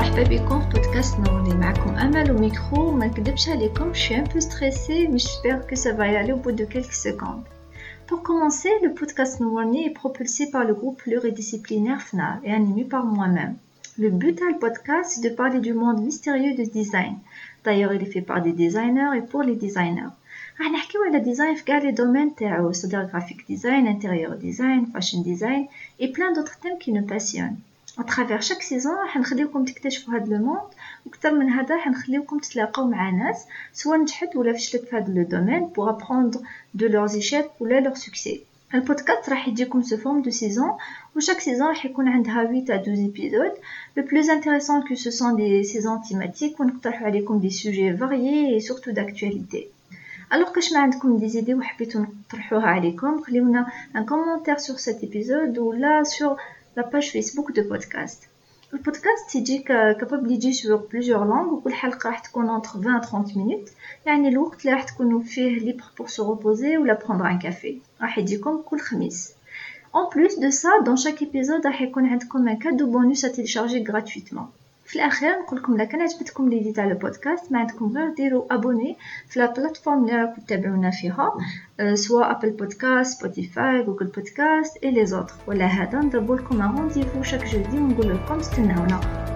مرحبا بكم في بودكاست نورني معكم امل وميكرو ما نكذبش عليكم je suis un peu stressée mais j'espère que ça va y aller au bout de quelques secondes Pour commencer, le podcast Nourni est propulsé par le groupe pluridisciplinaire FNAR et animé par moi-même. Le but du podcast, c'est de parler du monde mystérieux du design. D'ailleurs, il est fait par des designers et pour les designers. غنحكيو على design في كاع les domaines تاعو c'est-à-dire graphic design, interior design, fashion design et plein d'autres thèmes qui nous passionnent. اترافيغ شاك سيزون راح نخليوكم تكتشفوا هذا لو موند وكثر من هذا راح نخليوكم تتلاقاو مع ناس سواء نجحت ولا فشلت في هذا لو دومين بوغ ابروندر دو لور ايشيك ولا لور سوكسي البودكاست راح يجيكم سو فورم دو سيزون وشاك سيزون راح يكون عندها 8 à 12 épisodes le plus intéressant que ce sont des saisons thématiques ونقترح عليكم des sujets variés et surtout d'actualité alors كاش ما عندكم دي زيدي وحبيتو نطرحوها عليكم خليونا ان كومونتير سور سيت ايبيزود ولا سور la page Facebook de podcast. Le podcast يجي capable يجي sur plusieurs langues وكل حلقة راح تكون entre 20 à 30 minutes يعني الوقت اللي راح تكونوا فيه libre pour se reposer ou la prendre un café راح يجيكم كل خميس. En plus de ça, dans chaque épisode راح يكون عندكم un cadeau bonus à télécharger gratuitement. في الأخير نقول لكم الا كان عجبتكم ليدي تاع البودكاست ما عندكم غير ديروا ابوني في لا بلاتفورم اللي راكم تتابعونا فيها سواء ابل بودكاست سبوتيفاي جوجل بودكاست اي لي زوتر ولا هذا نضربوا لكم رونديفو شاك جودي ونقول لكم استناونا.